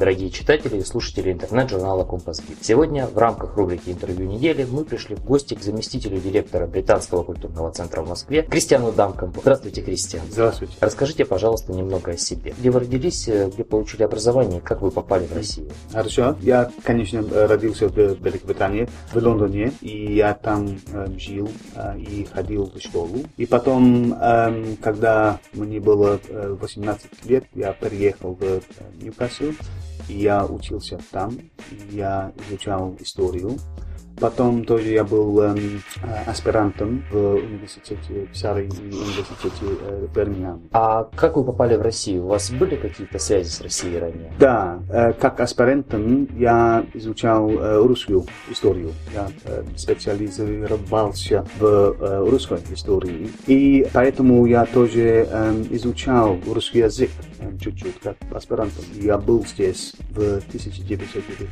дорогие читатели и слушатели интернет-журнала «Компас Гид». Сегодня в рамках рубрики «Интервью недели» мы пришли в гости к заместителю директора Британского культурного центра в Москве Кристиану Дамкомпу. Здравствуйте, Кристиан. Здравствуйте. Расскажите, пожалуйста, немного о себе. Где вы родились, где получили образование, как вы попали в Россию? Хорошо. Я, конечно, родился в Великобритании, в Лондоне, и я там э, жил э, и ходил в школу. И потом, э, когда мне было 18 лет, я переехал в Ньюкасл, я учился там, я изучал историю. Потом тоже я был эм, э, аспирантом в университете, в и университете э, Бирмингем. А как вы попали в Россию? У вас были какие-то связи с Россией ранее? Да, э, как аспирантом я изучал э, русскую историю. Я э, специализировался в э, русской истории. И поэтому я тоже э, изучал русский язык э, чуть-чуть, как аспирантом. Я был здесь в 1995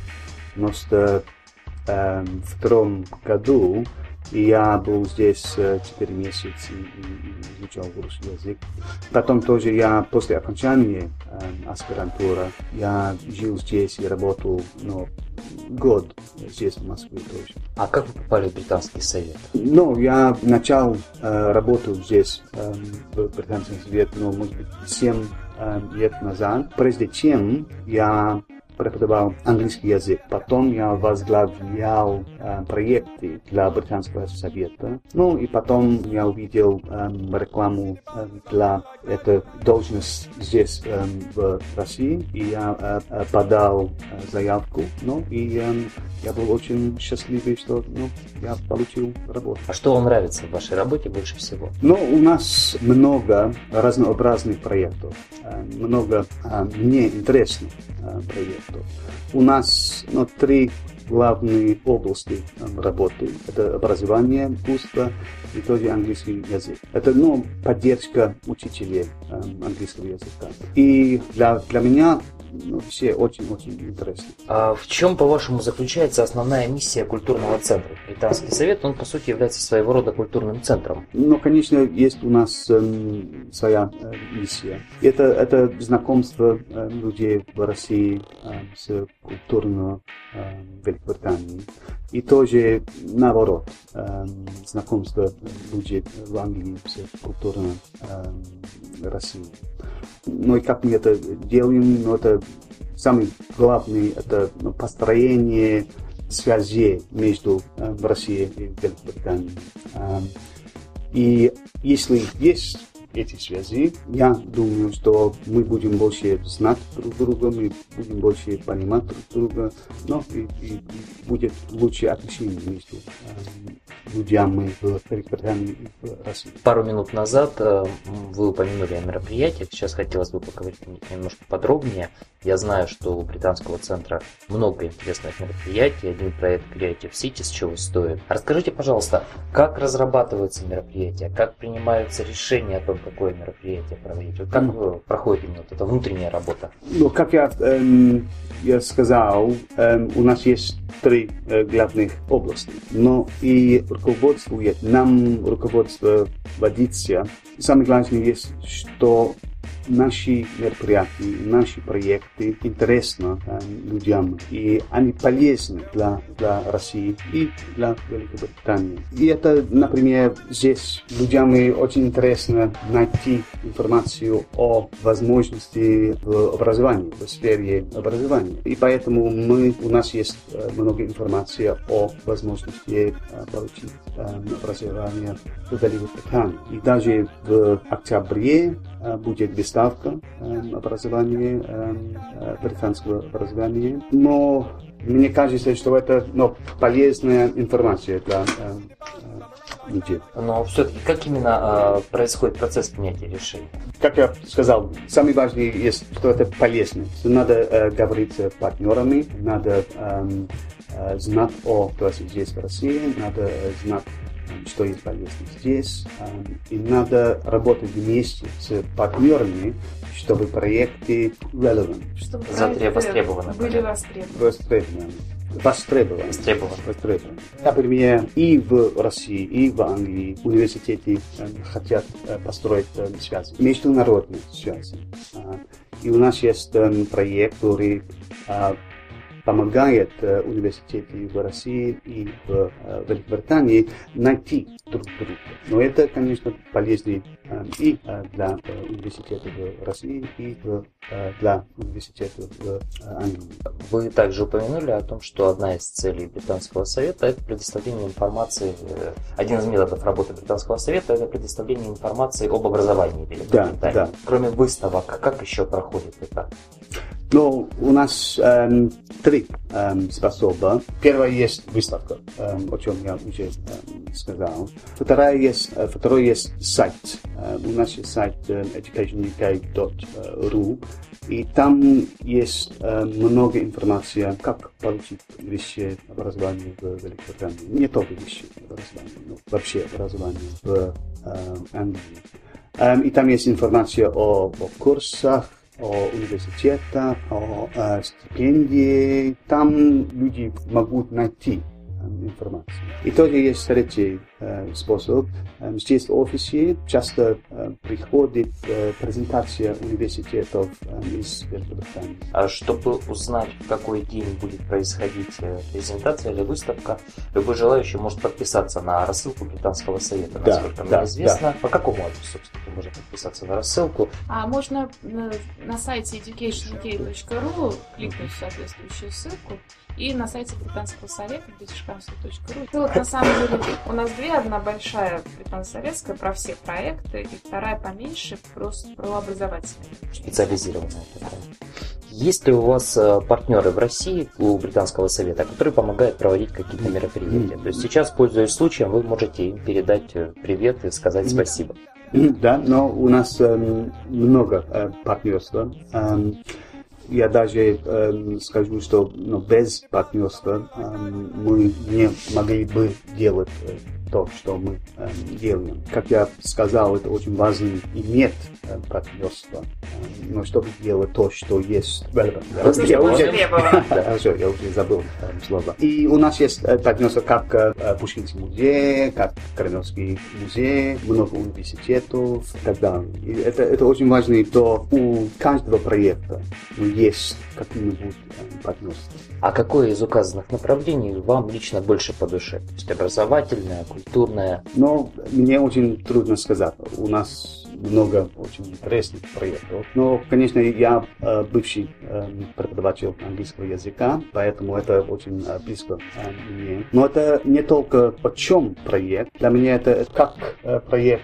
Эм, 1992 году, и я был здесь э, теперь месяц и, изучал русский язык. Потом тоже я после окончания эм, э, аспирантура, я жил здесь и работал ну, год здесь, в Москве тоже. А как вы попали в Британский совет? Ну, я начал э, работу здесь, эм, в британском совете ну, может быть, 7 лет назад. Прежде чем я преподавал английский язык. Потом я возглавлял э, проекты для Британского совета. Ну и потом я увидел э, рекламу э, для этой должности здесь, э, в России. И я э, э, подал э, заявку. Ну и э, я был очень счастливый, что ну, я получил работу. А что вам нравится в вашей работе больше всего? Ну, у нас много разнообразных проектов. Э, много э, мне интересных э, проектов что у нас ну, три главные области работы. Это образование, искусство и тоже английский язык. Это ну, поддержка учителей английского языка. И для, для меня ну, все очень-очень интересны. А в чем, по-вашему, заключается основная миссия культурного центра? Британский совет, он, по сути, является своего рода культурным центром. Ну, конечно, есть у нас э, своя э, миссия. Это, это знакомство э, людей в России э, с культурной э, Великобританией. И тоже наоборот, э, знакомство людей в Англии с культурной э, России. Ну и как мы это делаем, ну это самый главный, это ну, построение связей между э, Россией и Великобританией. Э, и если есть эти связи, я думаю, что мы будем больше знать друг друга, мы будем больше понимать друг друга, но и, и, и будет лучше отношения между э, людьми в Великобритании и в России. Пару минут назад э, вы упомянули о мероприятиях. Сейчас хотелось бы поговорить немножко подробнее. Я знаю, что у британского центра много интересных мероприятий. Один проект Creative City, с чего стоит. Расскажите, пожалуйста, как разрабатываются мероприятия, как принимаются решения о том, какое мероприятие проводить? Вот как проходит именно вот эта внутренняя работа? Ну, как я, эм, я сказал, эм, у нас есть три э, главных области. Но и руководствует нам руководство водителя. Самое главное есть, что наши мероприятия, наши проекты интересны э, людям, и они полезны для, для России и для Великобритании. И это, например, здесь людям очень интересно найти информацию о возможности в образовании, в сфере образования. И поэтому мы, у нас есть э, много информации о возможности э, получить э, образование в Великобритании. И даже в октябре будет выставка образования, британского образования. Но мне кажется, что это ну, полезная информация для людей. Но все-таки как именно э, происходит процесс принятия решений? Как я сказал, самое важное есть, что это полезно. Что надо э, говорить с партнерами, надо э, э, знать о ситуации здесь в России, надо знать что есть полезно здесь. И надо работать вместе с партнерами, чтобы проекты relevant. Чтобы востребованы. Были востребованы. Востребованы. Востребованы. Востребованы. Востребованы. Например, и в России, и в Англии университеты хотят построить связи, международные связи. И у нас есть э, проект, который э, помогает э, университету в России и в э, Великобритании найти друг друга. Но это, конечно, полезнее э, и для университета в России, и в, для университета в Англии. Вы также упомянули о том, что одна из целей Британского совета – это предоставление информации, один из методов работы Британского совета – это предоставление информации об образовании Великобритании. Да, да. Кроме выставок, как еще проходит это? Ну, у нас эм, три эм, способа. Первая есть выставка, эм, о чем я уже эм, сказал. Вторая есть, э, второй есть сайт. Эм, у нас есть сайт эм, educationuk.ru, и там есть эм, много информации, как получить высшее образование в Великобритании. Не только высшее образование, но вообще образование в эм, Англии. Эм, и там есть информация о, о курсах, о университетах, о э, стипендии. Там люди могут найти э, информацию. И тоже есть э, способ. Здесь в офисе часто приходит презентация университетов из Великобритании. А чтобы узнать, в какой день будет происходить э, презентация или выставка, любой желающий может подписаться на рассылку Британского совета, Да, насколько да, мне известно. По какому адресу, собственно, можно подписаться на рассылку? А можно э, на сайте educationuk.ru кликнуть соответствующую ссылку и на сайте британского совета british.council.ru. Ссылок на самом деле у нас две. Одна большая британско-советская про все проекты, и вторая поменьше просто про образовательные. специализированная такая. Есть ли у вас э, партнеры в России у Британского совета, которые помогают проводить какие-то мероприятия? То есть сейчас, пользуясь случаем, вы можете им передать э, привет и сказать спасибо. Да, но у нас эм, много э, партнерства. Эм, я даже эм, скажу, что ну, без партнерства эм, мы не могли бы делать то, что мы эм, делаем. Как я сказал, это очень важно иметь э, партнерство, эм, но чтобы делать то, что есть relevant. да. Просто Я уже-. Да, я уже забыл э, слово. И у нас есть э, партнерство как э, э, Пушкинский музей, как Кремлевский музей, много университетов и так далее. И это, это очень важно, что у каждого проекта ну, есть какие-нибудь э, партнерства. А какое из указанных направлений вам лично больше по душе? То есть образовательное, культурное? Но мне очень трудно сказать. У нас много очень интересных проектов. Но, конечно, я э, бывший э, преподаватель английского языка, поэтому это очень э, близко мне. Но это не только о чем проект. Для меня это как проект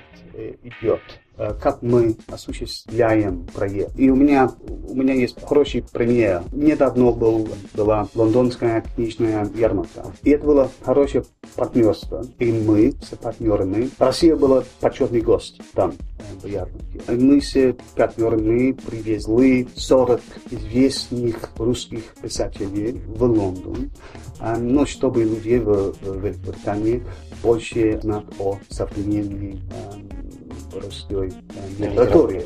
идет как мы осуществляем проект. И у меня, у меня есть хороший пример. Недавно был, была лондонская книжная ярмарка. И это было хорошее партнерство. И мы с партнерами, Россия была почетный гость там, э, в ярмарке. И мы с партнерами привезли 40 известных русских писателей в Лондон. А, Но чтобы люди в, Великобритании больше знать о современной эм, русской э, литературе.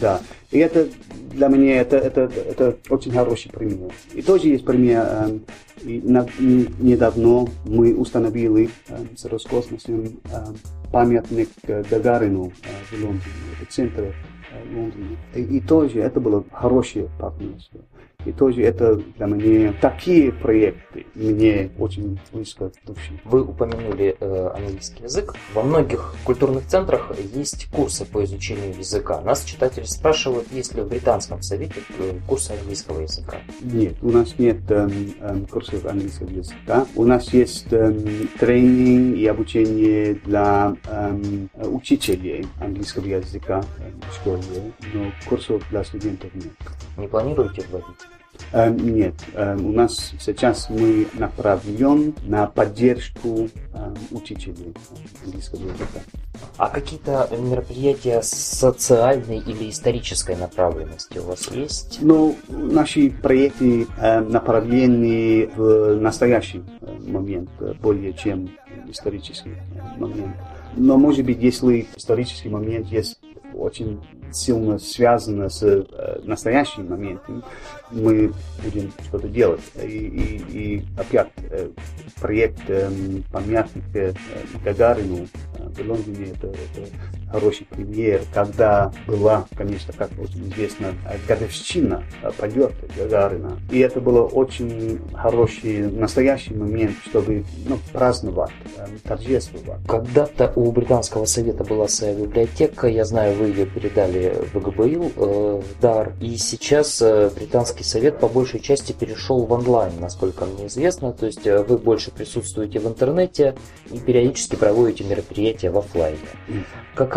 Да. И это для меня это, это, это очень хороший пример. И тоже есть пример. эм, и на- недавно мы установили эм, с Роскосмосом эм, памятник э, Гагарину э, в Лондоне, в центре э, Лондона. И, и тоже это было хорошее партнерство. И тоже это для меня такие проекты мне очень близко к душе. Вы упомянули э, английский язык. Во многих культурных центрах есть курсы по изучению языка. Нас читатели спрашивают, есть ли в британском совете э, курсы английского языка. Нет, у нас нет эм, эм, курсов английского языка. У нас есть эм, тренинг и обучение для эм, учителей английского языка эм, в школе, но курсов для студентов нет. Не планируете вводить? Эм, нет, эм, у нас сейчас мы направлен на поддержку эм, учителей э, английского языка. А какие-то мероприятия социальной или исторической направленности у вас есть? Но наши проекты э, направлены в настоящий э, момент, э, более чем исторический э, момент. Но, может быть, если исторический момент есть очень сильно связано с э, настоящим моментом, мы будем что-то делать. И, и- и опять э, проект э, памятника э, Гагарину э, в Лондоне это, это хороший пример, когда была, конечно, как очень известно, годовщина полета Гагарина. И это было очень хороший, настоящий момент, чтобы ну, праздновать, торжествовать. Когда-то у Британского совета была своя библиотека, я знаю, вы ее передали в ГБИЛ, э, дар, и сейчас э, Британский совет по большей части перешел в онлайн, насколько мне известно, то есть э, вы больше присутствуете в интернете и периодически проводите мероприятия в офлайне.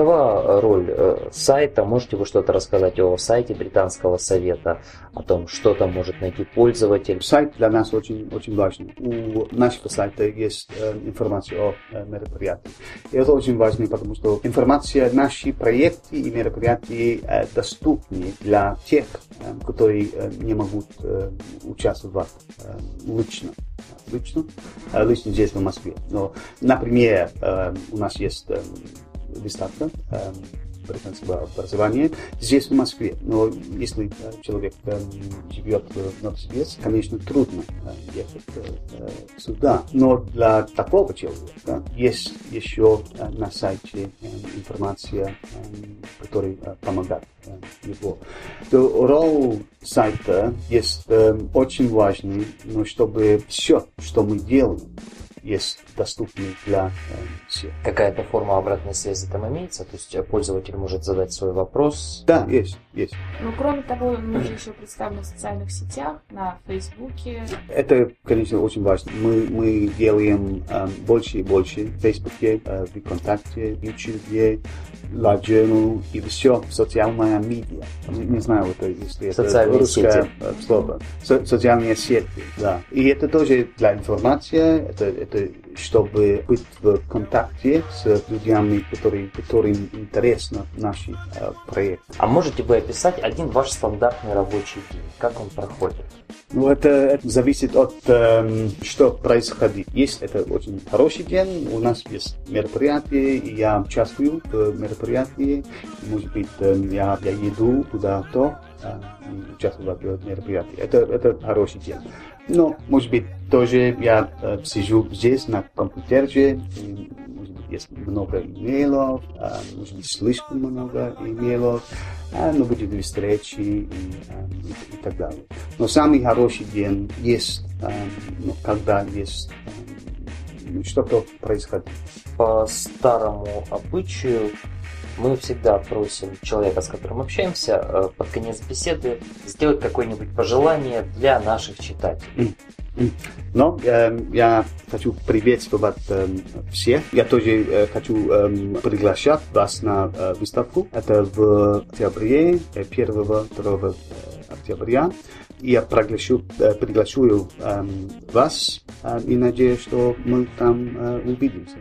Какова роль э, сайта? Можете вы что-то рассказать о сайте Британского совета, о том, что там может найти пользователь? Сайт для нас очень, очень важен. У нашего сайта есть э, информация о э, мероприятии. И это очень важно, потому что информация, наши проекты и мероприятия э, доступны для тех, э, которые э, не могут э, участвовать э, лично лично, э, лично здесь в Москве. Но, например, э, у нас есть э, выставка британского образования здесь, в Москве. Но если человек живет в Новосибирске, конечно, трудно ехать сюда. Но для такого человека есть еще на сайте информация, которая помогает его. То роль сайта есть очень важный, но чтобы все, что мы делаем, есть доступны для э, всех. Какая-то форма обратной связи там имеется? То есть пользователь может задать свой вопрос? Да, есть, есть. Ну, кроме того, мы же еще представлены в социальных сетях, на Фейсбуке. Это, конечно, очень важно. Мы, мы делаем э, больше и больше в Фейсбуке, э, в ВКонтакте, в Ютубе, La Journal и все социальная медиа. Не, не знаю, это, если Социальные это русское сети. э, слово. Со, социальные сети, да. И это тоже для информации, это, это чтобы быть в контакте с людьми, которые, которым интересно наш э, проект. А можете вы описать один ваш стандартный рабочий день? Как он проходит? Ну, это, это зависит от эм, что происходит. Есть это очень хороший день, у нас есть мероприятие, и я участвую в мероприятии. Может быть, эм, я, я иду куда-то э, участвую в мероприятии. Это, это хороший день. Но, может быть, тоже я э, сижу здесь на компьютере, и, может быть, есть много имейлов, э, может быть, слишком много имейлов, э, но будет встречи и, э, и, так далее. Но самый хороший день есть, э, ну, когда есть э, что-то происходит. По старому обычаю мы всегда просим человека, с которым общаемся, э, под конец беседы сделать какое-нибудь пожелание для наших читателей. Но э, я хочу приветствовать э, всех. Я тоже э, хочу э, приглашать вас на э, выставку. Это в октябре, 1-2 октября. И я приглашу, э, приглашу э, вас э, и надеюсь, что мы там э, увидимся.